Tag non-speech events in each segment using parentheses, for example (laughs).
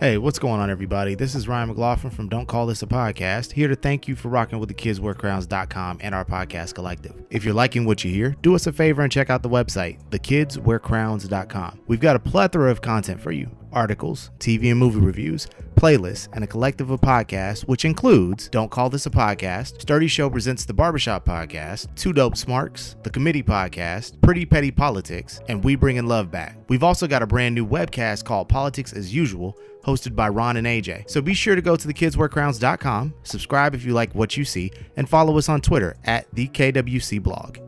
Hey, what's going on, everybody? This is Ryan McLaughlin from Don't Call This a Podcast, here to thank you for rocking with the kidswearcrowns.com and our podcast collective. If you're liking what you hear, do us a favor and check out the website, thekidswearcrowns.com. We've got a plethora of content for you articles, TV and movie reviews, playlists, and a collective of podcasts, which includes Don't Call This a Podcast, Sturdy Show Presents the Barbershop Podcast, Two Dope Smarks, The Committee Podcast, Pretty Petty Politics, and We Bringin' Love Back. We've also got a brand new webcast called Politics as Usual, hosted by Ron and AJ. So be sure to go to thekidswearcrowns.com, subscribe if you like what you see, and follow us on Twitter at the KWC blog.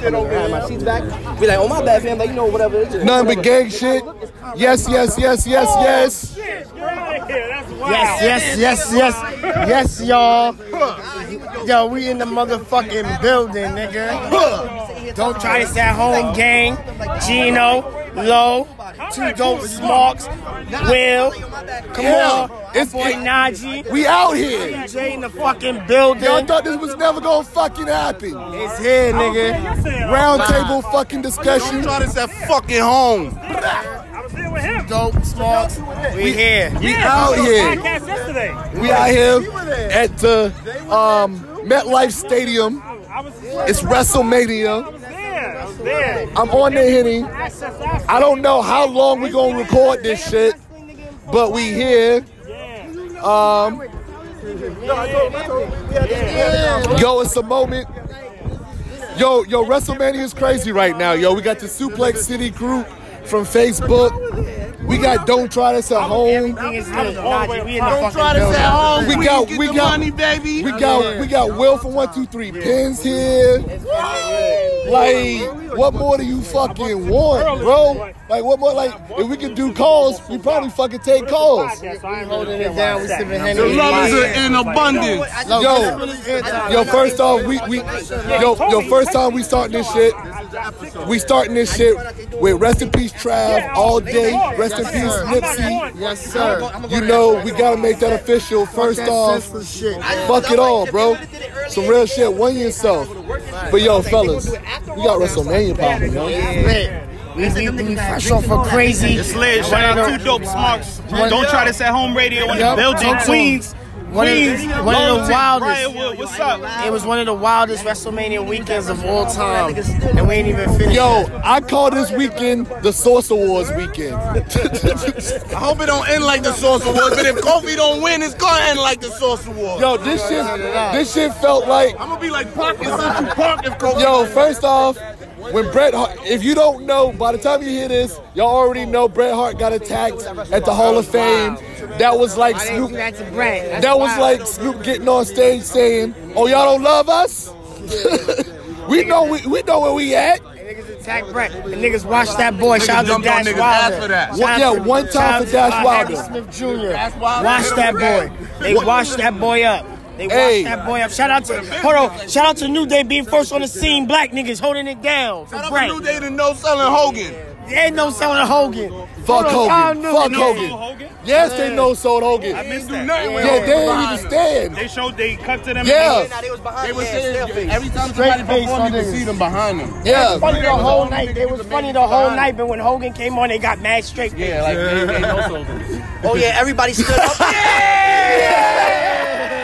Have my seats back. Be like, oh my bad, fam. Like you know, whatever. It's just, Nothing but gang shit. Yes, yes, yes, yes, yes. Yes, yes, yes, yes, yes, y'all. Yo, we in the motherfucking building, nigga. Don't try this at home, gang. Gino, Low, two dope smarks, Will. Come on, It's- it's boy it- Najee. We out here. DJ in the fucking building. Y'all thought this was never gonna fucking happen. It's here, nigga. Round table fucking discussion. Try this at fucking home. Dope smarks. We here. We out here. Podcast yesterday. We out here at the um, MetLife Stadium. I was It's WrestleMania. there. I was there. I'm on there hitting. Access, access. I don't know how long we gonna record this shit, but we here. Um, yo, it's a moment. Yo, yo, WrestleMania is crazy right now. Yo, we got the Suplex City group from Facebook. We got Don't Try This at Home. Everything is lit. Najee, we Don't try this at home. We We got- we got- money, baby. We got we got Will from One Two Three Pins here. Like, what more do you fucking want, bro? Like, what more? Like, if we could do calls, we probably fucking take calls. Yes, I ain't Holding it down, we sipping The Henny. love is in abundance. Yo, yo, first off, we we yo yo first time we starting this shit. We starting this shit with rest in peace Trav all day. Rest in peace Nipsey. Yes, sir. You know we gotta make that official. First off, fuck it all, bro. Some real shit. One yourself. But yo, fellas, we got WrestleMania popping, yo. Lit. We, we, we fresh off a crazy. It's lit. Shout out to Dope Smarks. Don't try this at home radio in the Yep. building. Talk to 'em. Queens. One of the- Queens. one of the wildest. Briarwood, what's up? It was one of the wildest WrestleMania weekends of all time, and we ain't even finished. Yo, I call this weekend the Source Awards weekend. (laughs) I hope it don't end like the Source Awards, but if Kofi don't win, it's gonna end like the Source Awards. Yo, this shit, this shit felt like I'm gonna be like Pac in Central Park if Kofi. Yo, first off, when Bret Hart, if you don't know, by the time you hear this, y'all already know Bret Hart got attacked at the Hall of Fame. That was like I Snoop. that to Brett. That's That was like Snoop getting on stage saying, "Oh, y'all don't love us." (laughs) we know we, we know where we at. Niggas attack Brett. The niggas watch that boy. Shout out to jumped on Dash niggas' ass Wilder. for that. Shout yeah, one time for Dash Wilder. Harry Smith Jr. Wilder. Watch that boy. They watched that boy up. They watched Hey. that boy up. Shout out to hold on. Shout out to New Day being first on the scene. Black niggas holding it down for Shout out Brett. to New Day to no selling Hogan. They ain't no selling Hogan. Fuck Hogan. Fuck Hogan. Hogan? Yes, they know sold Hogan. I missed Do that. nothing with Yeah, Hogan. they ain't even stand. They showed they cut to them. Yeah, Nah, they was behind They was yeah, face. every time Straight somebody face performed, you could see them behind them. yeah. Funny the whole night. It was funny the whole night, but when Hogan came on, they got mad straight. face. Yeah, like they, they no (laughs) sold. Oh yeah, everybody stood up. (laughs)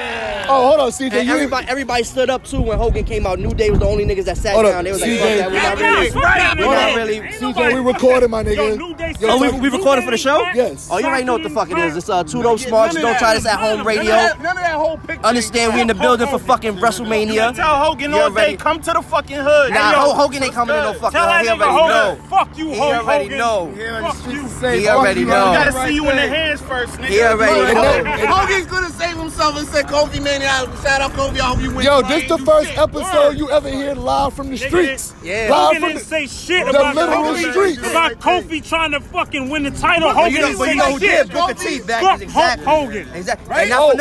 Oh, hold on, CJ. And You ain't- everybody, everybody stood up too when Hogan came out. New Day was the only niggas that sat Hold up, down. They was like, CJ. fuck that, we not really. Right, We not really. CJ, we recording, my nigga. Yo, New Day Yo, Oh, we, talk- we recording for the show? Yes. Oh, you already know what the fuck it is. It's uh, Two Dope Smarks. None of Don't try this at home radio. none of that whole picture. Understand we in the building for fucking WrestleMania. tell Hogan You all day, come to the fucking hood. Nah, Hey, yo, Ho- Hogan ain't coming to no fucking Tell home. He already know. fuck you, Hogan. He already know. Fuck you. He already You know. gotta see you in the hands first, nigga. He already know. Hogan's gonna save himself and say Kofi Mania. Shout out Kofi. I hope you win. Yo, this the first shit. episode you ever hear live from the streets. Yeah. Live Hogan from didn't the, say shit the about literal Kofi, streets. about Kofi trying to fucking win the title. Hogan You know, didn't but say you know who shit. did? Booker T back. Fuck Exactly. Hulk Hogan. Exactly. Right? And not Oh,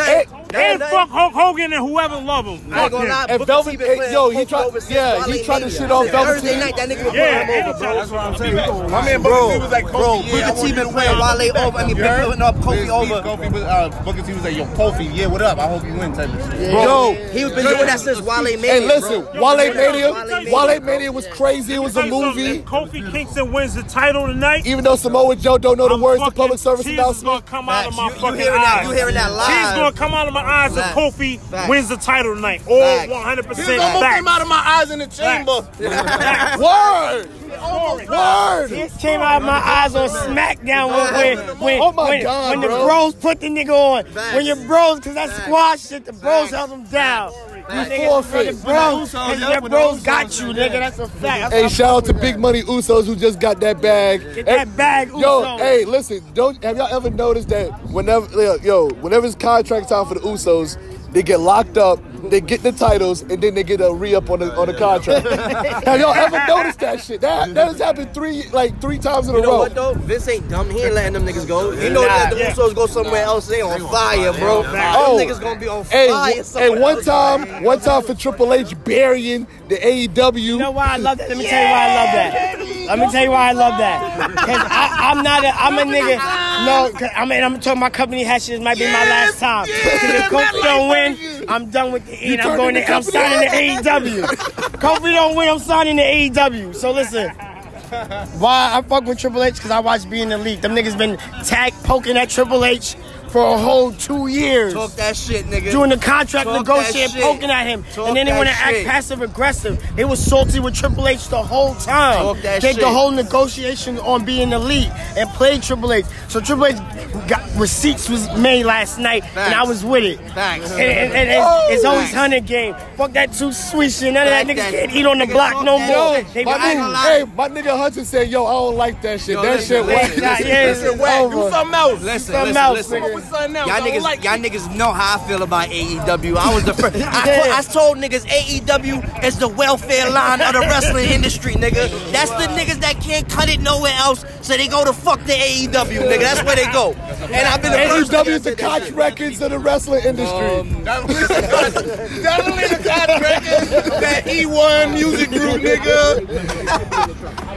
for nothing. And fuck Hulk Hogan and whoever love him. I ain't gonna lie, And Booker Velvet- T hey, yo, he tried- over yeah, he tried to shit on Velvet Thursday T. night, that nigga was Yeah, putting him over, bro. That's what I'm saying. My man Bro, Booker T was like, bro, yeah, I Booker T want you been to playing. Wale over. I mean, You been heard? putting up Kofi Steve over. Kofi was, uh, Booker T was like, yo, Kofi, yeah, what up? I hope you win type of shit. Yo, He was been doing that since Wale Mania. hey, listen, bro. Wale Wale Mania, Mania. Wale Mania was crazy. It was a Tell you something, movie. Kofi Kingston wins the title tonight, Even though Samoa Joe don't know the words to public service tears is gonna announcement. come out of my You- you fucking hearing that- eyes. you hearing that live. Tears gonna come out of my eyes if Facts. Kofi Facts. wins the title tonight. All Facts. 100% Tears almost came out of my eyes in the chamber. (laughs) Word, word. Tears came out of my eyes on SmackDown when when when, Oh my when, God, when the bro. bros put the nigga on. When your bros, cause that squash shit, the bros held him down. You niggas, forfeit. the bros, Usos, and your bros got Usos, you, nigga. That's a fact. That's Hey, shout out to Big with. Money Usos who just got that bag. Get that bag, Yo, hey, listen, don't have y'all ever noticed that whenever yo, whenever it's contract time for the Usos, they get locked up, they get the titles, and then they get a re-up on the on the contract. (laughs) have y'all ever noticed that shit? That that has happened three like three times in a You know row. what though? Vince ain't dumb. He ain't letting them niggas go. He know that the Yeah. Usos go somewhere else. They on fire, bro. Them Oh. niggas gonna be on oh, fire. w- somewhere hey, one else. time, one time for Triple H burying the AEW. You know why I love that? Let me tell you why I love that. Let me tell you why I love that. (laughs) Cause I, I'm not a, I'm a nigga. No, 'cause I mean I'm talking my company hat. This might be my last time. Cause if Kofi don't win, I'm done with the E. I'm going to, I'm signing to AEW. Kofi don't win, I'm signing to AEW. So listen. (laughs) Why I fuck with Triple H? Because I watch Being the Elite. Them niggas been tag poking at Triple H for a whole two years. Talk that shit, nigga. Doing the contract Talk negotiating, poking at him, Talk and then they that want to act passive aggressive. They was salty with Triple H the whole time. Talk that Did shit. the whole negotiation on being elite and played Triple H. So Triple H got receipts was made last night, and I was with it. Facts. And, and- and it's, oh, it's always Facts. hundred game. Fuck that too sweet shit. None of that Fact niggas that- can't eat on the nigga block no more. shit. They My I ain't move. gonna nigga, lie. hey, my nigga Hunter said, "Yo, I don't like that shit. Yo, that listen, shit whack." listen, (laughs) Yeah, listen, yeah, listen, Whack, do something else. Listen, Something listen, else, listen. Nigga. With something else. Y'all niggas, like y'all niggas know how I feel about AEW. I was the first. (laughs) I, told, I told niggas AEW is the welfare line of the wrestling industry, nigga. That's the niggas that can't cut it nowhere else, so they go to fuck the AEW, nigga. That's where they go. And I've been the first nigga AEW to is the Koch records of the wrestling industry. Definitely the contract. That E1 music group, nigga.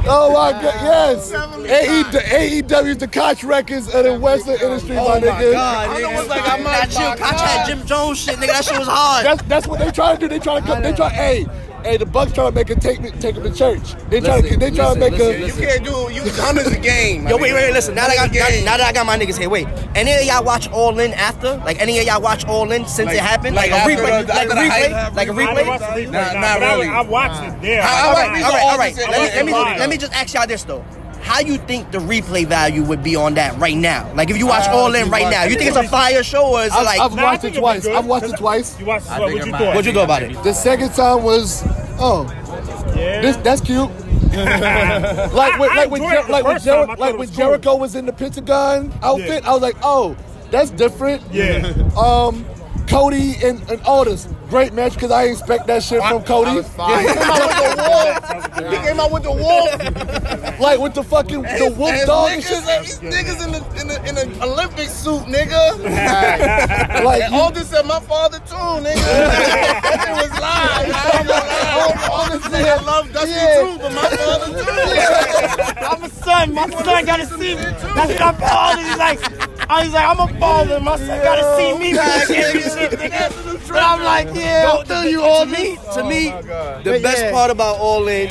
oh my god, yes. AE, AEW is the Koch records of the wrestling industry, my nigga. God, I know nigga. it's like I'm that not Jim, Koch had Jim Jones shit, nigga. That shit was hard. That's that's what they try to do. They try to come. They try. Hey, hey, the Bucks trying to make a take me take him to church. They try to they try to make listen, a. You can't do you. Hunter's a game. Yo, wait, wait, wait, listen. Now that, I got, now, now that I got my niggas here, wait. Any of y'all watch All In after? Like any of y'all watch All In since Like- it happened? like Like, a replay? the- like a replay? Like a I didn't watch replay? the Nah, nah, not I- really. I, watched it there. I- All I right, like all right, all right. Let me, let, me, Fine. let me just ask y'all this though. How you think the replay value would be on that right now? Like if you watch All In right now, you think it's a fire show or is it I've, like I've watched it twice. I've watched it twice. You watched I what? think What you might thought? what you thought about it? The second time was oh, Yeah. this that's cute. (laughs) like with, like with, Jer- like with, first time. I Jer- like it was when cool. Jericho was in the Pentagon outfit, I was like, oh, that's different. Yeah. Um, Cody and, and Aldis, great match because I expect that shit from Cody. He (laughs) came out with the wolf. He came out with the wolf. like with the fucking the wolf His dog and shit. niggas, these niggas in the in the in the Olympic suit, nigga. Like And you, Aldis said my father too, nigga. (laughs) that shit was live. I ain't gonna lie. Aldis said I love Dusty Yeah. too, but my father too. (laughs) I'm a son. My son gotta see me. That's what I'm father. He's like, I was like, I'm a father. My son gotta see me back every shit, nigga. But I'm like, yeah, I feel you all to me, oh me. to me, God. the But best yeah. part about All In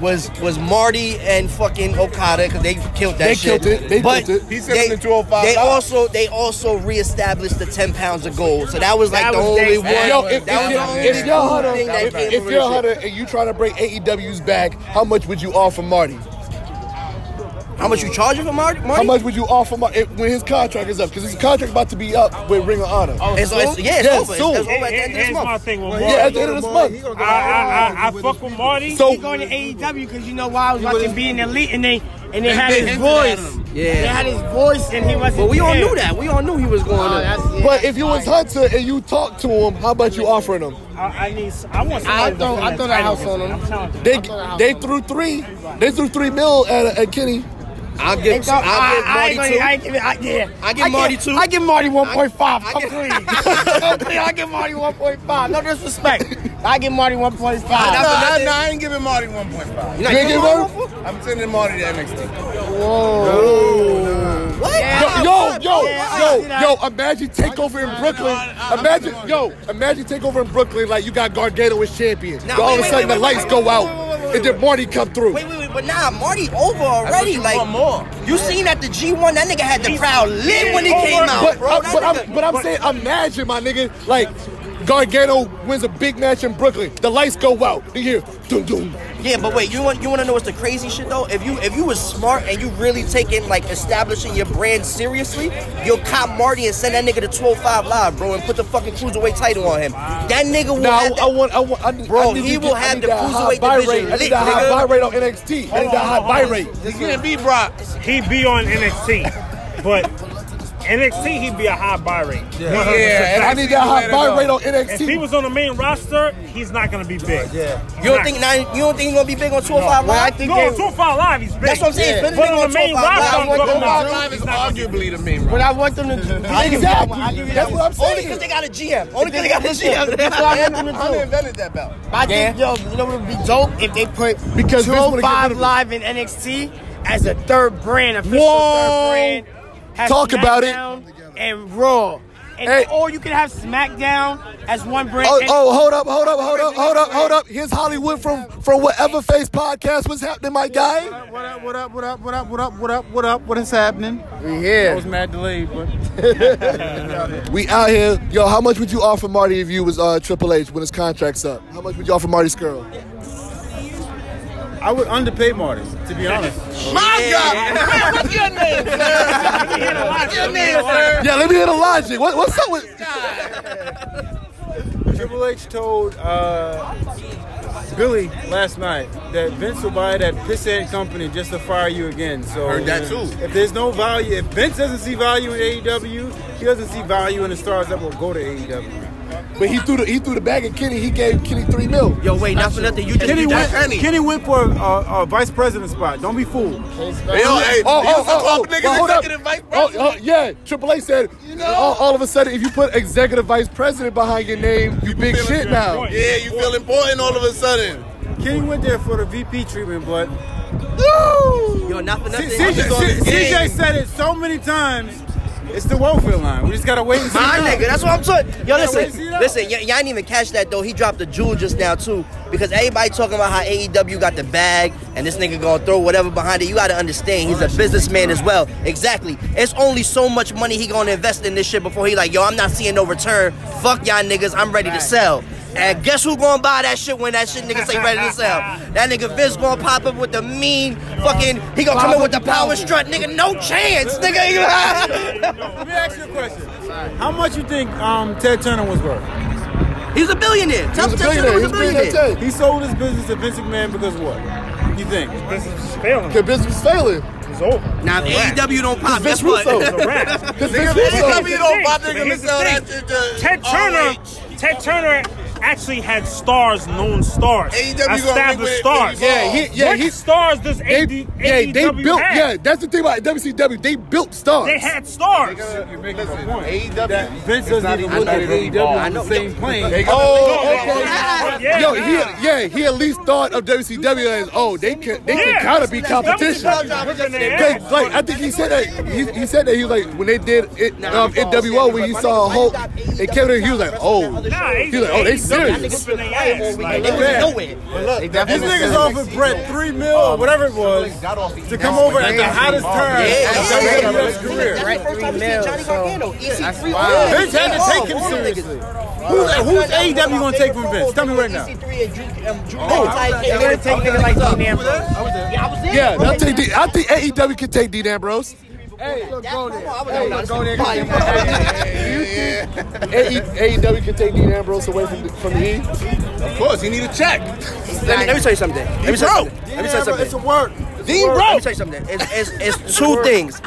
was was Marty and fucking Okada because they killed that They shit. killed it. They but killed it. He said they, it in 205 They also they also reestablished the ten pounds of gold. So that was like That the was only one. Yo, if, that was if, the only if, if you're cool Hunter, thing that if, came if from you're this shit. Hunter and you trying to bring AEW's back, how much would you offer Marty? How much you charging for Marty? How much would you offer Marty when his contract is up? Because his contract about to be up with Ring of Honor. Oh, it's, it's, yeah, it's Yeah, over. Soon. it's over at the end of this Here's my month. thing with yeah, at the end of this month. I, I, I, I fuck with Marty. So He going to AEW because you know why I was watching being elite and they and they They had been his voice. Yeah. They had his voice and he wasn't. But we all knew that. We all knew he was going Oh, to. yeah, But if you was that's Hunter and you talked to him, how about you offering him? I, I need. s- I want I somebody. throw- to I defend throw that that house on against him. me. I'm telling you. They I thought I they threw three. They threw three mil at, at Kenny. I'll give. Ain't I'll give I- I Marty gonna- two. I ain't give I- yeah. I give Marty two. I give Marty 1.5. I- I Come clean. Come clean. I give Marty 1.5. No disrespect. I give Marty 1.5. Nah, I, nah, I ain't giving Marty 1.5. You ain't giving give Marty? I'm sending Marty to NXT. Whoa. What? Yeah. Yo, yo, Yeah, I yo, see yo, imagine takeover in Brooklyn. Imagine, yo, imagine takeover in Brooklyn like you got Gargano as champion. All of a sudden the lights go out wait, wait, wait, and then Marty come through. Wait, wait, wait, but nah, Marty over already. you Like want more. you seen at the G1, that nigga had the crowd lit when he came out, But, bro. Uh, I, but, nigga, I'm, but I'm saying, imagine, my nigga, like Gargano wins a big match in Brooklyn. The lights go out. You hear, doom, doom. Yeah, but wait, you want you want to know what's the crazy shit though? If you if you was smart and you really taking like establishing your brand seriously, you'll cop Marty and send that nigga to 12-5 live, bro, and put the fucking cruiserweight title on him. That nigga will Now, have I, that- I want, I want, I need, Bro, I need he to will get, I have need the that high cruiserweight buy division rate. I lit, need that high buy rate on NXT. I need that high buy rate. He can't beat Brock. He be on NXT, but NXT he'd be a high buy rate. Yeah, and I need that high buy rate on NXT. If he was on the main roster, he's not gonna be big. Yeah. You don't think now, you don't think he's gonna be big on 12-5 Well, I think No, they- two oh five live, he's big. That's what I'm saying. Spend But on on the main 12-5 roster, live. I'm What talking the about Live is he's gonna be arguably the main What roster. I want them to (laughs) do. I'll give you that one. I'll give you That's (laughs) what. I'm saying. Only because they got a GM. Only because they got a GM. That's what I want them to I do. invented that belt. I think, yo, you know what would be dope if they put Because Vince wanna 205. Live in NXT as a third brand, official Whoa. third brand. Have Talk about it. And Raw. And, Hey. Or you can have SmackDown as one brand. Oh, oh, hold up, hold up, hold up, hold up, hold up. Here's Hollywood from from whatever face podcast was happening, my guy. What up, what up, what up, what up, what up, what up, what up, what is happening? We here. I was mad delayed, but (laughs) We out here. Yo, how much would you offer Marty if you was uh, Triple H when his contract's up? How much would you offer Marty Scurll? I would underpay Marty, to be honest. My God! Man, what's your name, sir? (laughs) What's your name, sir? Yeah, let me hear the logic. What, what's up with? (laughs) Triple H told uh, Billy last night that Vince will buy that pisshead company just to fire you again. So Heard that too. If there's no value, if Vince doesn't see value in AEW, he doesn't see value in the stars that will go to AEW. But he threw the he threw the bag at Kenny. He gave Kenny three mil. Yo, wait, not for nothing. You just Kenny went, just- Kenny went for a, a, a vice president spot. Don't be fooled. Hey, yo, hey, Oh, you oh, oh, oh, niggas well, hold up. vice Oh, president? oh, yeah, Triple H said all, all of a sudden if you put executive vice president behind your name, you big feeling shit now. Yeah, you feel important all of a sudden. Kenny went there for the VP treatment, but Yo, not for nothing. CJ, just on CJ said it so many times. It's the welfare line. We just gotta wait and see. My nigga, that's what I'm saying. Yo, listen, listen, y- y'all didn't even catch that though. He dropped the jewel just now too, because everybody talking about how AEW got the bag and this nigga gonna throw whatever behind it. You gotta understand, he's a businessman as well. Exactly. It's only so much money he gonna invest in this shit before he like, yo, I'm not seeing no return. Fuck y'all niggas, I'm ready to sell. And guess who gonna buy that shit when that shit nigga say ready to sell? That nigga Vince gonna pop up with the mean fucking. He gonna come in with the power strut, nigga. No chance, nigga. (laughs) Let me ask you a question. How much you think um, Ted Turner was worth? He's a billionaire. Tell He was a Ted Turner billionaire. He was was a billionaire. He sold his business to Vince McMahon because what? You think? His Business is failing. Cause business was failing. It's over. Now if AEW don't pop, Vince guess what? Russo. It's a wrap. Cause Vince Nigga, Russo. AEW don't pop, But nigga, here's to sell that shit to Ted Turner, Ted Turner actually had stars, known stars, AEW established win- stars. Yeah, he, yeah, what he, stars does they, AD, yeah, AEW they built. have? Yeah, that's the thing about WCW. They built stars. They had stars. You're making Listen, a point. AEW That Vince doesn't even look at AEW on the same plane. Oh, okay. Yeah. Yo, he, yeah, he at least thought of WCW as, oh, they can, they can Yeah. kind of be competition. Whipping Cause, like I think he said that he, he said that he was like when they did it um, NWO when he saw Hulk and Kevin he was like oh he was like oh they serious Whipping their ass. Like, They was nowhere. These niggas offered Brett three mil or whatever it was to come over at the hottest time Yeah. of WWF's career. First time we seen Johnny Gargano. EC3 Vince had to take him seriously. Who's, who's AEW gonna take from Vince? Tell me right now. EC3 and Drew, Drew They're gonna take niggas like Dean Ambrose. Yeah, I was there. yeah they'll take D, I think AEW can take Dean Ambrose That's come on, I was Go there, like, go there. AE, AEW can take Dean Ambrose away from the, from the E Of course, he need a check. Let me, let me tell you something. Let me tell you something. Let me tell you something. It's a work. Dean Let me tell you something. (laughs) It's, it's, it's two things.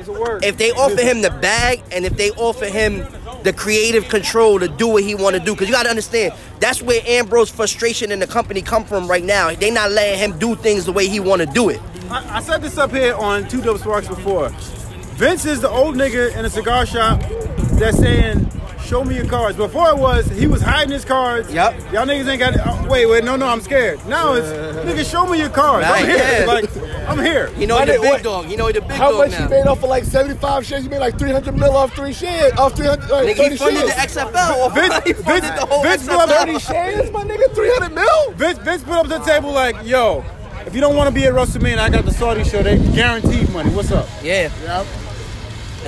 If they offer him the bag and if they offer him the creative control to do what he want to do, because you got to understand that's where Ambrose frustration in the company come from right now. They not letting him do things the way he want to do it. I, I said this up here on Two Dope Smarks before. Vince is the old nigga in a cigar shop that's saying, "Show me your cards." Before it was he was hiding his cards. Yep. Y'all niggas ain't got. Oh, wait, wait, no, no, I'm scared. Now it's nigga, show me your cards. Right, I'm here. yeah. Like I'm here. You know he the big what- dog. You know he the big dog. How dog much now. he made off of like 75 shares? He made like 300 mil off three shares, off 300, like Nigga, 30 he funded shares. the XFL. Vince- he funded Vince- the whole Vince XFL. blew up 30 shares, my nigga, 300 mil? Vince, Vince put up the table like, "Yo, if you don't want to be at WrestleMania, I got the Saudi show. They guaranteed money. What's up?" Yeah.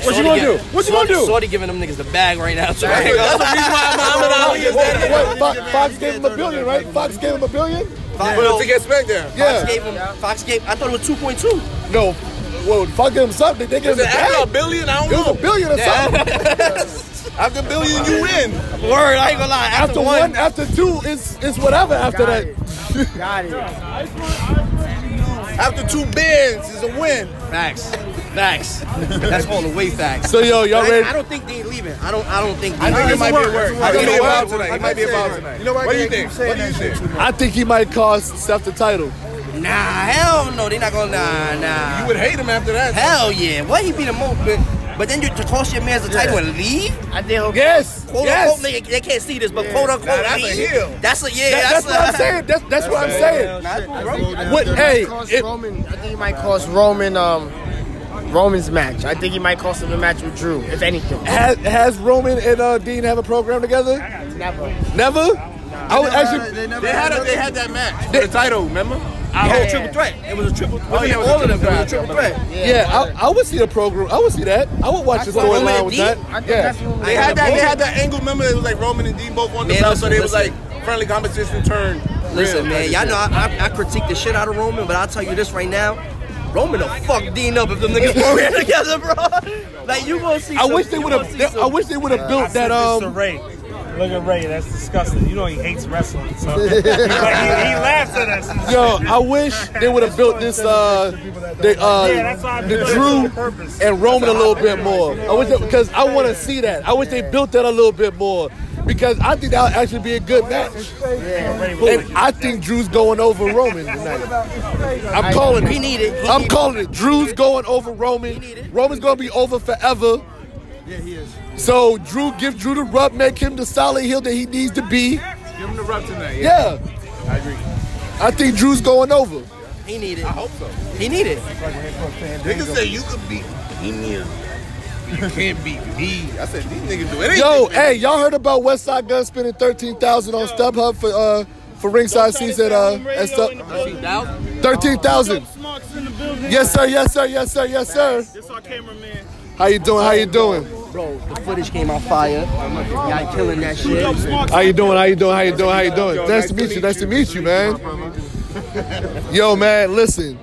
What you gonna do? What you gonna do? Shorty giving them niggas the bag right now. So That's the reason why Muhammad Ali is that What, Fox, Fox gave him a billion, right? Fox gave him a billion? Well, to get SmackDown. Yeah. Fox gave him. Fox gave. I thought it was two point two. No, well, Fox gave him something. They gave him the a billion? I don't was know. a billion or something. (laughs) After a billion, you win. Word. I ain't gonna lie. After, After one, after two, it's it's whatever after Got that. it. Got it. (laughs) After two bids is a win. Facts. Facts. That's all the way facts. So yo, y'all ready? I don't think they ain't leaving. I don't. I don't think. I think it might be a word. I think You he know involved what? tonight. He might be involved tonight. You know what? What do you think? What do you think? I think he might cost Steph the title. Nah, hell no. They not gonna. Nah, nah. You would hate him after that. Hell yeah. What he be the most? But, but then you to cost your man the title and leave? I think he'll Yes, Quote yes. unquote, they, they can't see this, but quote unquote, Nah, that's a leave. heel. That's a yeah. That- that's what I'm saying. That's that's what I'm saying. That's. What? Hey, cost if, Roman. I think he might cost Roman. Um, Roman's match. I think he might cost him a match with Drew, if anything. has, has Roman and uh, Dean have a program together? Never. Never. I would actually. They had a, they had that match for the title. Remember? I Yeah. whole triple threat. It was a triple. Oh, yeah, it was all of them. It was a threat. triple threat. Yeah, I, I would see a program. I would see that. I would watch the What, Roman storyline and with Dean? that. I think Yeah. that's They had that. They had that angle. Remember, it was like Roman and Dean both on the Man, belt, so listen, they was like friendly competition turn. Listen, real. man, y'all know I, I, I critique the shit out of Roman, but I'll tell you this right now. Roman will fuck Dean up if them niggas (laughs) program together, bro. Like you gonna see. I some- wish they would gonna have. I wish they would have I built said that. this to Um. Ray. Look at Ray. That's disgusting. You know he hates wrestling. So (laughs) he, he, he laughs at us. He's Yo, I wish they would have built this. Uh, the uh, Yeah, that's the Drew and Roman a little bit more. I wish because I want to see that. I wish they built that a little bit more because I think that would actually be a good match. And I think Drew's going over Roman tonight. I'm calling it. He need it. He I'm need calling it. Drew's going over Roman. need it. Roman's gonna be over forever. Yeah, he is. So Drew, give Drew the rub, make him the solid heel that he needs to be. Give him the rub tonight. Yeah. Yeah. I agree. I think Drew's going over. He need it. I hope so. He need it. Niggas say you could beat Bohemian. You can't beat me. I said these niggas do anything. Yo, hey, y'all heard about Westside Gunn spending thirteen thousand on StubHub for uh for ringside seats at uh at Stub thirteen thousand. Yes sir, yes sir, yes sir, yes sir. This our cameraman. How you doing? How you doing? Bro, the footage came out fire. Y'all killing that shit. How you doing? How you doing? How you doing? How you doing? Nice to meet you. Nice to meet you, man. Yo, man, listen.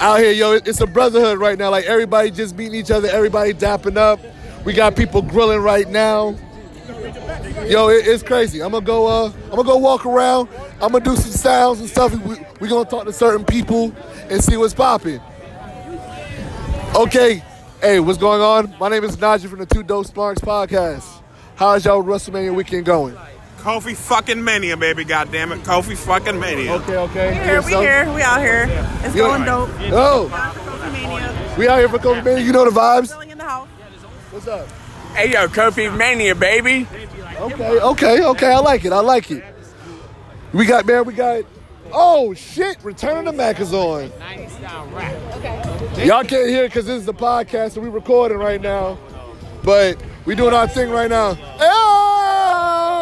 Out here, yo, it's a brotherhood right now. Like everybody just meeting each other, everybody dapping up. We got people grilling right now. Yo, it, it's crazy. I'm gonna go. Uh, I'm gonna go walk around. I'm gonna do some sounds and stuff. We, we gonna talk to certain people and see what's popping. Okay. Hey, what's going on? My name is Najee from the Two Dope Smarks podcast. How's y'all WrestleMania weekend going? Kofi fucking Mania, baby, God damn it. Kofi fucking Mania. Okay, okay. We here, we here, we out here. It's Yeah. going dope. Oh, we out here for Kofi Mania. You know the vibes. Chilling in the house. What's up? Hey, yo, Kofi Mania, baby. Okay, okay, okay. I like it. I like it. We got man. We got. Oh shit! Return of the Mac is on. Y'all can't hear because this is the podcast and we're recording right now, but we doing our thing right now. Oh,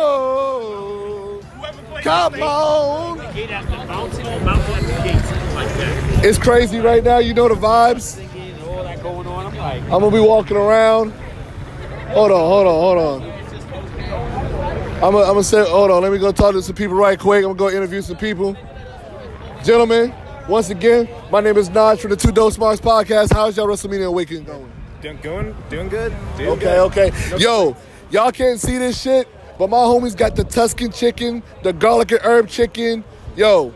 come on! It's crazy right now. You know the vibes. I'm gonna be walking around. Hold on, hold on, hold on. I'm gonna, I'm gonna say, hold on, let me go talk to some people right quick. I'm gonna go interview some people. Gentlemen, once again, my name is Naj from the Two Dope Smarks podcast. How's y'all WrestleMania weekend going? Doing, doing, doing good. Doing Okay, good. okay. Yo, y'all can't see this shit, but my homies got the Tuscan chicken, the garlic and herb chicken. Yo,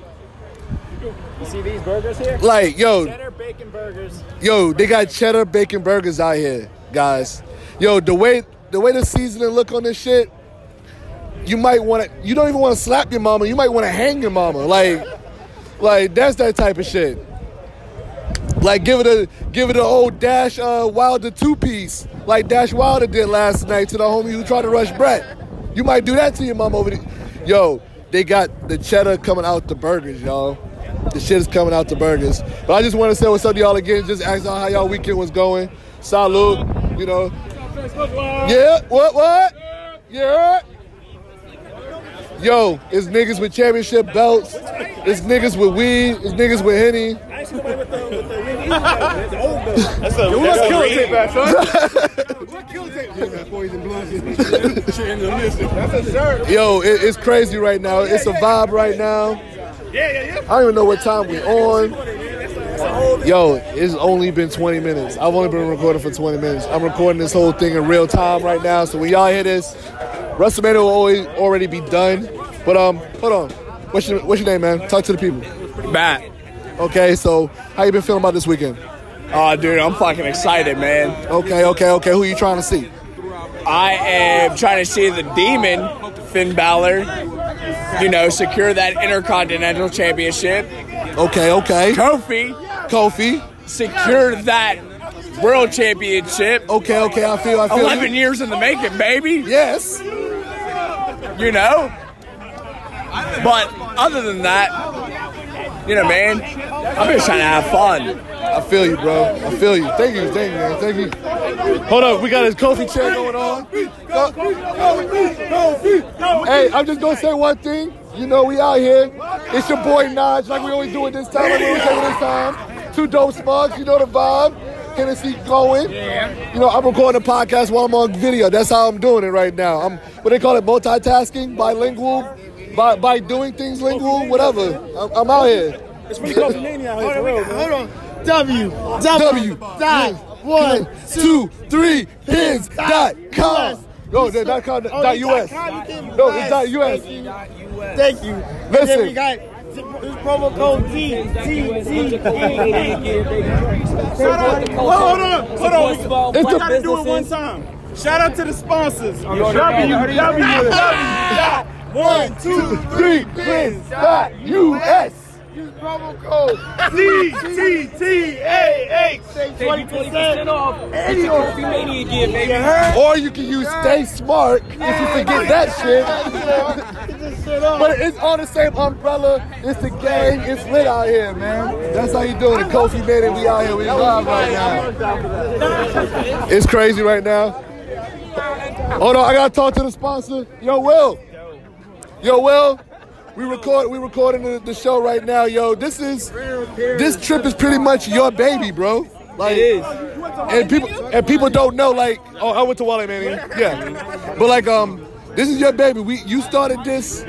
You see these burgers here? like, yo, Cheddar bacon burgers. yo, they got cheddar bacon burgers out here, guys. Yo, the way the way the seasoning look on this shit, you might want to. You don't even want to slap your mama. You might want to hang your mama. Like, like that's that type of shit. Like give it a give it a old Dash uh, Wilder two piece, like Dash Wilder did last night to the homie who tried to rush Brett. You might do that to your mom over there. Yo, they got the cheddar coming out the burgers, y'all. The shit is coming out the burgers. But I just want to say what's up to y'all again. Just ask y'all how y'all weekend was going. Salute, you know. Yeah, what, what? Yeah. Yo, it's niggas with championship belts. It's niggas with weed. It's niggas with Henny. That's a Yo, let's kill it, take back, Yo, it, it's crazy right now. It's a vibe right now. Yeah, yeah, yeah. I don't even know what time we on. Yo, it's only been 20 minutes. I've only been recording for 20 minutes. I'm recording this whole thing in real time right now. So when y'all hear this, WrestleMania will always already be done. But um, hold on. What's your What's your name, man? Talk to the people. Matt. Okay, so how you been feeling about this weekend? Oh, dude, I'm fucking excited, man. Okay, okay, okay. Who you trying to see? I am trying to see the demon, Finn Balor, you know, secure that Intercontinental Championship. Okay, okay. Kofi. Kofi. Secure that World Championship. Okay, okay, I feel, I feel 11 you. years in the making, baby. Yes. You know? But other than that, you know, man, I'm just trying to have fun. I feel you, bro. I feel you. Thank you, thank you, man. Thank you. Hold up, we got his Kofi chair going on. Hey, I'm just gonna say one thing. You know, we out here. It's your boy Naj, like we always do it this time, like we always do it this time. Two dope smugs, you know the vibe. Hennessy going. You know, I'm recording a podcast while I'm on video. That's how I'm doing it right now. I'm what they call it, multitasking, bilingual, by by doing things lingual, whatever. I'm, I'm out here. It's pretty close to Mania out here for real. Hold on. W. W. Dot. One. two, three, pins, dot com. No, they're dot com, Oh, dot US. dot com, you No, it's dot US. Thank you. Thank you. And Listen. Then we got this promo code T T T. Well, hold on, hold on. It's We the gotta do it one time. Shout out to the sponsors. One, two, three, pins, dot US. Use promo code T T T A H. Save twenty percent off. Any Trophy Mania gear, baby. Or you can use Stay Smart if you forget that shit. But it's on the same umbrella. It's the gang. It's lit out here, man. That's how you doing it. Kofi made it. We out here. We live right now. It's crazy right now. Hold on, I gotta talk to the sponsor. Yo, Will. Yo, Will. We record. We recording the, the show right now, yo. This is this trip is pretty much your baby, bro. Like, It is. and people and people don't know. Like, oh, I went to Wale man. Yeah, but like, um, this is your baby. We you started this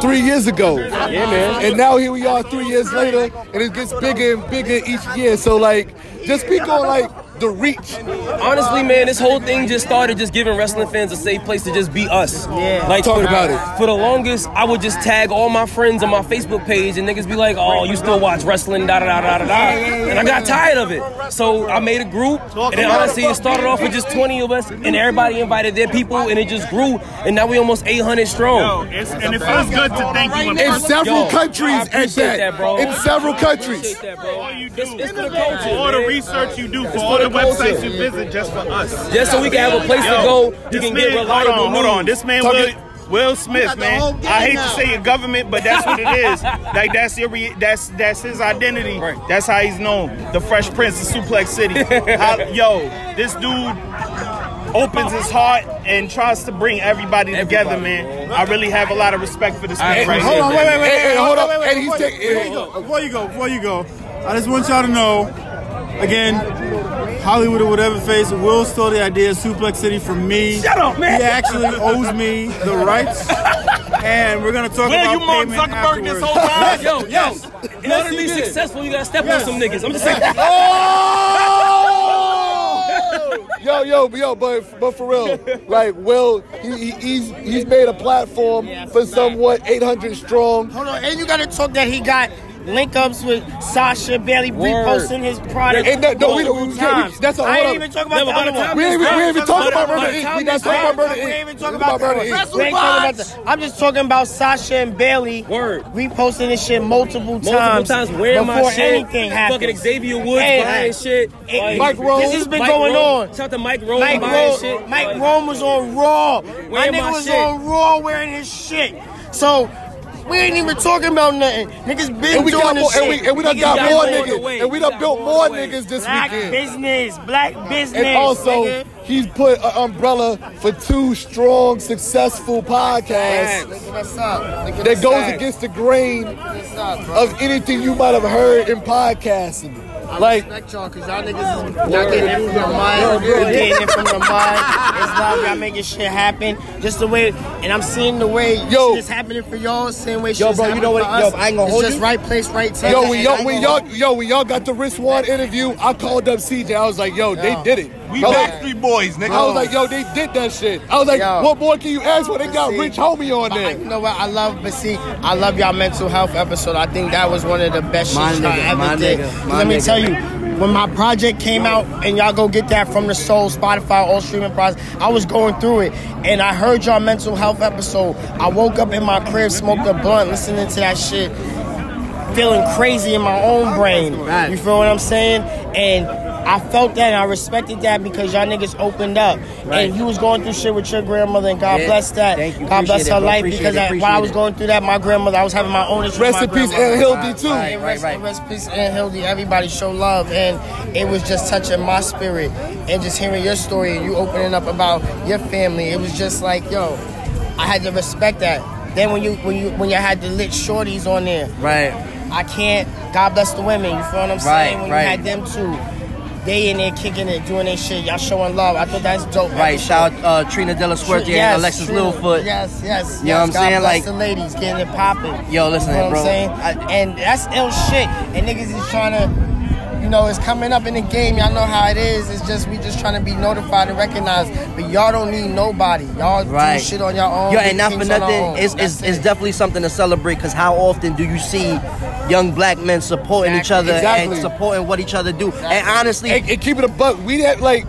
three years ago. Yeah, man. And now here we are, three years later, and it gets bigger and bigger each year. So like, just speak on like the reach. Honestly, man, this whole thing just started just giving wrestling fans a safe place to just be us. Yeah. Like Talk for, about it. For the longest, I would just tag all my friends on my Facebook page, and niggas be like, "Oh, you still watch wrestling?" Da da da da da da. And I got tired of it, so I made a group. And then honestly, it started off with just 20 of us, and everybody invited their people, and it just grew, and now we almost 800 strong. It's, and it feels good to thank you. In several Yo, countries, I at that. that, bro. In several countries. That, bro. All you do, It's, it's for the culture, all the research you do, for all the the websites culture. you visit, just for us. Just so we can have a place to go, you can man, get reliable hold on, hold on. This man Talk Will, Will Smith, man. I hate now. to say a government, but that's what it is. (laughs) like that's your, re- that's that's his identity. Right. That's how he's known. The Fresh Prince of Suplex City. (laughs) How- yo, this dude opens his heart and tries to bring everybody, together, Everybody, man. I really have a lot of respect for this man I right appreciate here. Hold on, that. wait, wait, wait, Hey, hey, wait, hold wait, up. wait, wait, And he's before, taking- before you go, before you go, before you go, I just want y'all to know, again, Hollywood or whatever face, Will stole the idea of Suplex City from me. Shut up, man. He actually owes me the rights, and we're gonna talk Will, about you Mark payment Zuckerberg this afterwards. whole time? Yo, yo, Yes. in order to be did. successful, you gotta step Yes. on some niggas. I'm just saying. (laughs) oh! (laughs) Yo, yo, yo, but but for real, like Will, he, he he's he's made a platform for somewhat 800 strong. Hold on, and you gotta talk that he got link ups with Sasha Bayley Word. reposting his product. And that- no, we don't- we can't- we- times. that's a- I hold ain't even talking about No, the other one. We ain't even- we talking about Murder Inc. We not this talking about happens, Murder We ain't even talking about Murder that. Inc. We ain't talking about that. I'm just talking about Sasha and Bayley Word. reposting this shit multiple Multiple times, times wearing my before shit. anything happened. Fucking Xavier Woods Hey, buying shit. Mike Rome. This has been going on. Shout out to Mike Mike buying shit. Mike Rome was on Raw. My nigga was on Raw wearing his shit. So we ain't even talking about nothing. Niggas been And we doing got this more, shit. and we, and we done got got more more on the niggas, way. and we done Got built more more way. niggas this week. Black weekend. business, black business. And also, nigga. he's put an umbrella for two strong, successful podcasts Nigga, what's up? Nigga, that goes against the grain up, of anything you might have heard in podcasting. I Like, respect y'all because y'all niggas is y'all getting it from the mind. You're getting it from the mind. It's love. (laughs) Y'all making shit happen. Just the way, and I'm seeing the way Yo. shit's happening for y'all. Same way Yo, shit's bro, you happening know what- for yo. I ain't gonna it's hold just you. right place, right time. yo, when y'all, I when y'all, yo, when y'all got the wrist one interview, I called up CJ. I was like, yo, they did it. We I was like- Backstreet Boys, nigga. I was like, yo, they did that shit. I was like, Yo. what more can you ask for? They got See, Rich Homie on I- there. You know what? I love, but see, I love y'all mental health episode. I think that was one of the best My shit y'all ever my did. nigga, 'Cause my Let me nigga. tell you, when my project came out, and y'all go get that from the Soul, Spotify, all streaming process. I was going through it, and I heard y'all mental health episode. I woke up in my crib, smoked a blunt, listening to that shit. Feeling crazy in my own brain. You feel what I'm saying? And I felt that and I respected that because y'all niggas opened up. Right. And you was going through shit with your grandmother and God Yeah. bless that. Thank you. God bless Appreciate her it, bro. life because it. I, while I was going through that, my grandmother, I was having my own issues. Rest in peace. Aunt Hildy, too. And rest, Right, right. rest in peace, Aunt Hildy. Everybody show love. And it was just touching my spirit. And just hearing your story and you opening up about your family, it was just like, yo, I had to respect that. Then when you when you when you had the lit shorties on there, Right. I can't. God bless the women. You feel what I'm saying? Right, when right. you had them too, they in there kicking it, doing their shit. Y'all showing love. I thought that's dope. Right. Shout out uh, Trina Della Suerte Yes, and Alexis Trina. Littlefoot. Yes, yes. You know what I'm. God saying? Like- the ladies getting it popping. Yo, listen, you know bro. I'm saying? I- and that's ill shit. And niggas is trying to. You know, it's coming up in the game. Y'all know how it is. It's just we just trying to be notified and recognized. But y'all don't need nobody. Y'all Right. do shit on your own. Yo, be and not for kings on our nothing, own. it's, That's it's, it's definitely something to celebrate because how often do you see young black men supporting each other Exactly. and supporting what each other do? And honestly, and, and keep it a buck. We had like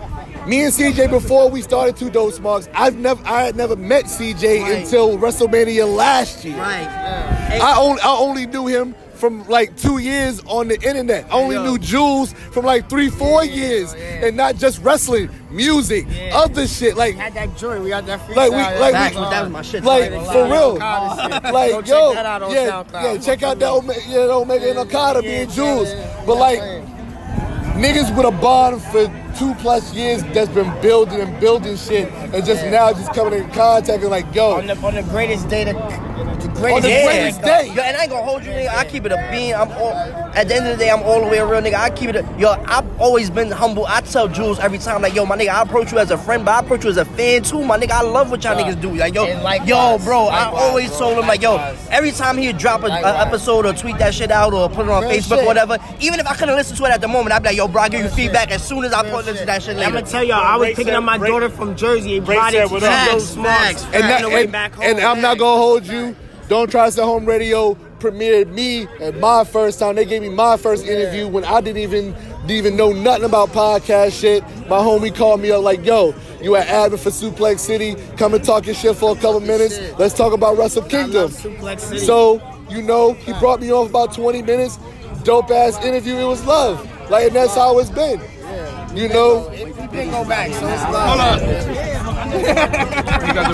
me and CJ before we started two Dope Smarks. I've never I had never met CJ Right. until WrestleMania last year. right. I only I only knew him from like two years on the internet. I only knew Jules from like three, four years, and not just wrestling, music, Yeah. other shit. Like had that joy. We got that freestyle. Like we, like Facts, we, that was my shit. Like for real, like yo, that yeah, yeah. Check out that Omega, yeah, that Omega and Okada Yeah, being yeah, Jules. yeah. But like Yeah. niggas with a bond for two plus years that's been building and building shit, and just Yeah. now just coming in contact and like yo, on the on the greatest day, the, the On greatest the day. greatest day. Yo, and I ain't gonna hold you, nigga. I keep it a bean. I'm all, at the end of the day, I'm all the way a real nigga. I keep it. A, yo, I've always been humble. I tell Jules every time, like, yo, my nigga, I approach you as a friend, but I approach you as a fan too, my nigga. I love what y'all niggas do. Like, yo, likewise, yo, bro. I likewise, always bro, told him, like, yo, every time he'd drop a, a episode or tweet that shit out or put it on Real Facebook shit. or whatever, even if I couldn't listen to it at the moment, I'd be like, yo, bro, I give you Real feedback shit. as soon as I put into that shit I'm gonna tell y'all, I was Ray picking said- up my Ray- daughter from Jersey. and Ray brought said it to what up. Joe Facts, Smarts. facts, and, on that, the way and, back home. and I'm not gonna hold you. Don't try this at home radio premiered me at my first time. They gave me my first interview when I didn't even didn't even know nothing about podcast shit. My homie called me up like, "Yo, you at admin for Suplex City? Come and talk your shit for a couple minutes. Let's talk about Wrestle Kingdom." love Suplex City. So you know, he brought me on for about 20 minutes. Dope ass interview. It was love. Like, and that's how it's been. You know, We didn't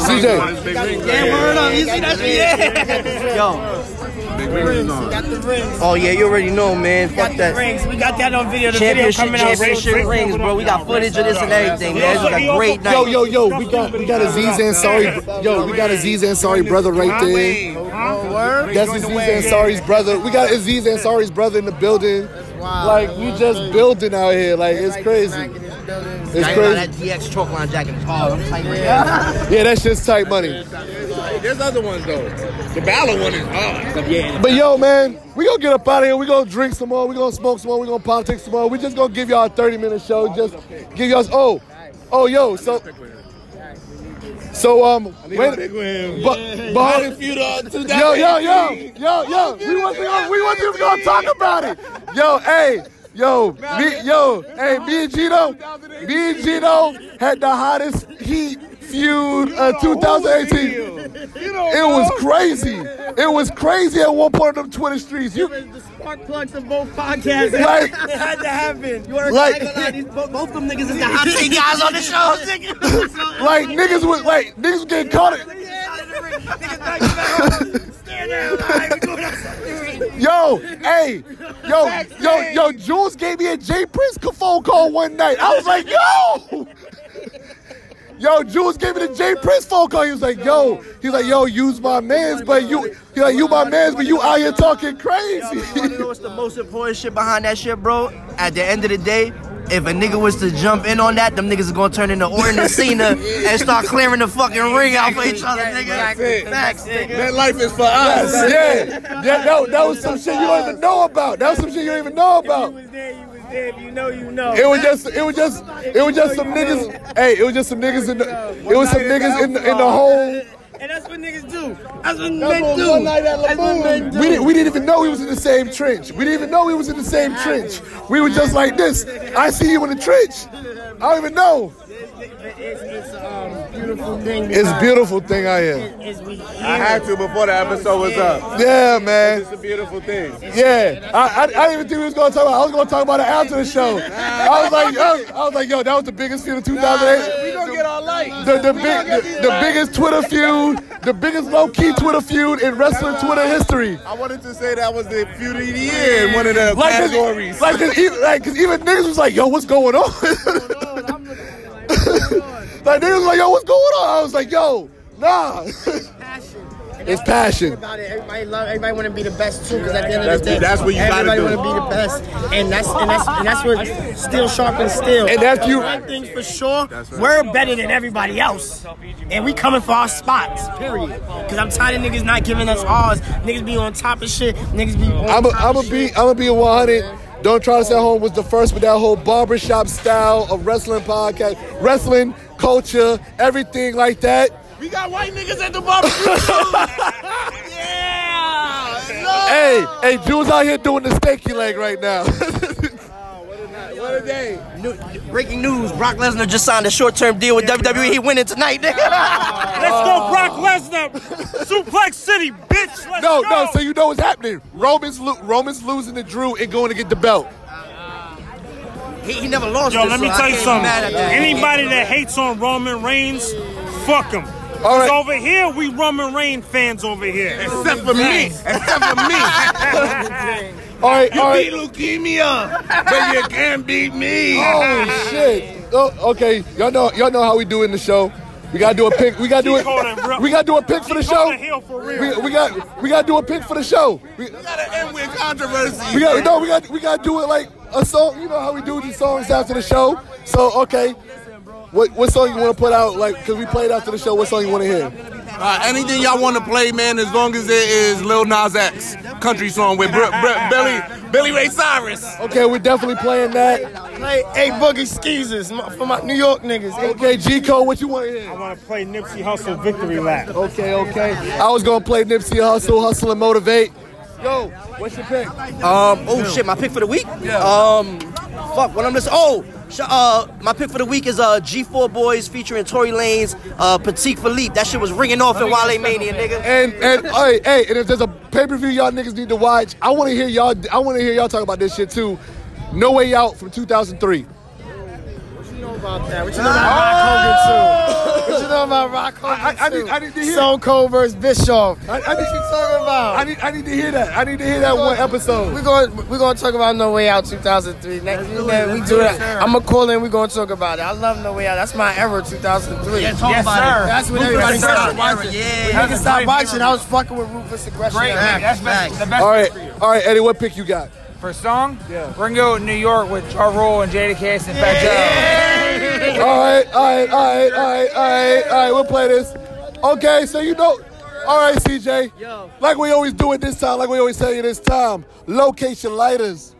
CJ. Yeah, word up. You see that shit? Yeah. Yo. Rings, we got the rings. Oh yeah, you already know, man. Fuck that. rings. We got that on video. The video Championship, out rings, bro. We got footage of this and everything, man. It's a great night. Yo, yo, yo, we got we got Aziz Ansari. Yo, we got Aziz Ansari brother right there. Word? That's Aziz Ansari's brother. We got Aziz Ansari's brother in the building. Like we just building out here. Like it's crazy. It's I got that crazy. DX chalk line jacket. Oh, I'm tight right (laughs) now. Yeah, that's just tight money. There's other ones though. The Balor one is hard. But yo, man, we gonna get up out of here. We gonna drink some more. We gonna smoke some more. We gonna politics some more. We just gonna give y'all a 30 minute show. Just give y'all. Oh, oh, yo. So, So um, wait, big win. but How but did feud on yo yo yo yo yo, we wasn't gonna, we wasn't even gonna talk about it. Yo, hey. Yo, me, yo, hey, me and Gino, me and Gino had the hottest heat feud of 2018. It was crazy. It was crazy at one point on them Twitter streets. You, The spark plugs of both podcasts. (laughs) Like- (laughs) it had to happen. You Like- both, both them niggas is the (laughs) hot take guys on the show. like niggas was like niggas was getting caught. Yo, hey, yo, yo, yo, Jules gave me a J. Prince phone call one night. I was like, yo. Yo, Jules gave me the J. Prince phone call. He was like, yo, he's like, yo, use my mans, but you, he like, you my mans, but you out here talking crazy. You know what's the most important shit behind that shit, bro? At the end of the day, if a nigga was to jump in on that, them niggas is gonna turn into Orton and (laughs) Cena and start clearing the fucking ring out for each other, nigga. That's it. Facts, nigga. That life is for us. Yeah, yeah, that, that was some shit you don't even know about. That was some shit you don't even know about. You was there, you was there. If you know, you know. It was just, it was just, it was just some niggas. Hey, it was just some niggas in the, it was some niggas in the, in the whole. And that's what niggas do. That's what That's men what do. one night at That's what men do. We didn't, we didn't even know he was in the same trench. We didn't even know he was in the same trench. We were just like this. I see you in the trench. I don't even know. It's, it's a um, beautiful thing. It's because beautiful thing I am. Is we I had to before the episode was up. Yeah, man. It's a beautiful thing. Yeah, I, I, I didn't even think we was gonna talk about. I was gonna talk about it after the show. I was like, I was, I was like, yo, that was the biggest feud of 2008. Light. The the, big, the, the biggest Twitter feud, the biggest low key uh-huh. Twitter feud in wrestling uh-huh. Twitter history. I wanted to say that was the feud of the year in one of the Like, categories. cause, like, cause even, like, cause even niggas was like, yo, what's going on? (laughs) like, niggas was like, yo, what's going on? I was like, yo, nah. It's passion. About it, everybody love, everybody want to be the best too. Because at the end of the day, that's what you gotta everybody want to be the best, and that's and that's and that's what steel sharpens steel. And that's you- One thing for sure, we're better than everybody else, and we coming for our spots. Period. Because I'm tired of niggas not giving us ours. Niggas be on top of shit. Niggas be. On I'm top a, I'm of a be. I'm gonna be a 100. Don't try this at home was the first with that whole barbershop style of wrestling podcast, wrestling culture, everything like that. We got white niggas at the barbecue. (laughs) Hey, hey, Jules out here doing the stanky leg right now. (laughs) what a day. New- breaking news: Brock Lesnar just signed a short-term deal with WWE. He winning tonight, nigga. (laughs) Let's go, Brock Lesnar. Suplex City, bitch. Let's no, go. no. So you know what's happening? Roman's lo- Roman's losing to Drew and going to get the belt. he, he never lost. Yo, this, let me so tell you something. mad at that. Anybody that hates on Roman Reigns, fuck him. All right. over here, we Roman Reigns fans over here. Except for me. Except for me. (laughs) All right, You all beat leukemia, but you can't beat me. Oh shit. Oh, okay, y'all know y'all know how we do in the show. We gotta do a pick. We gotta do Keep going, bro. it. We gotta do a pick for the Keep show. going heel for real. We, we got we gotta do a pick for the show. We, We gotta end with controversy. we got no. We got we gotta do it like a song. You know how we do these songs after the show. So okay, what what song you want to put out? Like, cause we played after the show. What song you want to hear? Uh, anything y'all want to play, man, as long as it is Lil Nas X country song with Br- Br- Billy Billy Ray Cyrus. Okay, we're definitely playing that. Play A Boogie Skeezers for my New York niggas. Hey, Okay, G Code, what you want to hear? I want to play Nipsey Hussle Victory Lap. Okay, okay. I was gonna play Nipsey Hussle, Hustle and Motivate. Yo, what's your pick? Um, oh shit, my pick for the week. Yeah. Um, fuck, what I'm just Oh, sh- uh, my pick for the week is uh G4 Boys featuring Tory Lanez, uh, Petit Philippe. That shit was ringing off in Wale Mania, nigga. And and (laughs) hey, hey, and if there's a pay per view y'all niggas need to watch, I want to hear y'all. I want to hear y'all talk about this shit too. No Way Out from 2003. What you know about that? What you know about Rock Hogan too? What you know about Rock Hogan I- I too? need- I need to hear- Stone Cold versus Bischoff. I, I what need, you talking about? I need I need to hear that. I need to hear that one episode. We're going we're going to talk about No Way Out 2003. Next, you know, we do that. I'm gonna call in. We're going to talk about it. I love No Way Out. That's my era 2003. Yeah, talk about it. That's when Ruthless everybody aggression. stopped watching. Yeah. When niggas stop watching. I was fucking with ruthless aggression. Great act. That's facts, facts. All right, all right, Eddie, what pick you got? For song? Yeah. We're gonna go New York with Ja Rule and Jadakiss and Fat Joe. All right, all right, all right, all right, all right, all right. We'll play this. Okay, so you know. All right, CJ. Like we always do at this time, like we always tell you this time. Location lighters.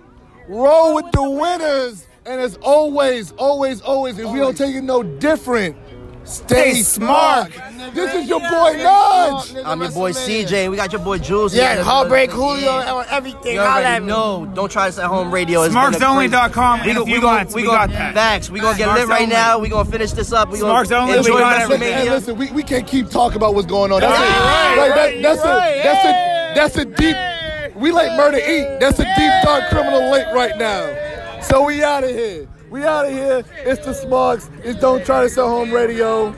Roll with the winners. And as always, always, always, if we don't take it no different, stay smart. This is your boy Nudge. I'm your boy CJ. We got your boy Jules. Yeah, here. Heartbreak Julio on everything. You Holla already me. know. Don't try this at home radio. It's been a Smarksonly.com in a We few months. We We got got that. Facts. We gonna get lit right only. now. We gonna finish this up. We gonna Smarks only, we enjoy got it. WrestleMania. Hey, listen, we, we can't keep talking about what's going on. That's Right, a, right, that- right, that's right, a that's a that's a deep. We like Murder Inc. That's a deep dark criminal link right now. So we out of here. We out of here. It's the Smarks. It's Don't Try This at Home Radio.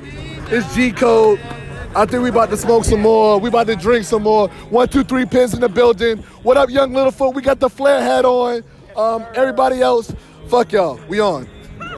It's G Code. I think we about to smoke some more. We about to drink some more. One, two, three pins in the building. What up, young Littlefoot? We got the flare hat on. Um, everybody else, fuck y'all. We on.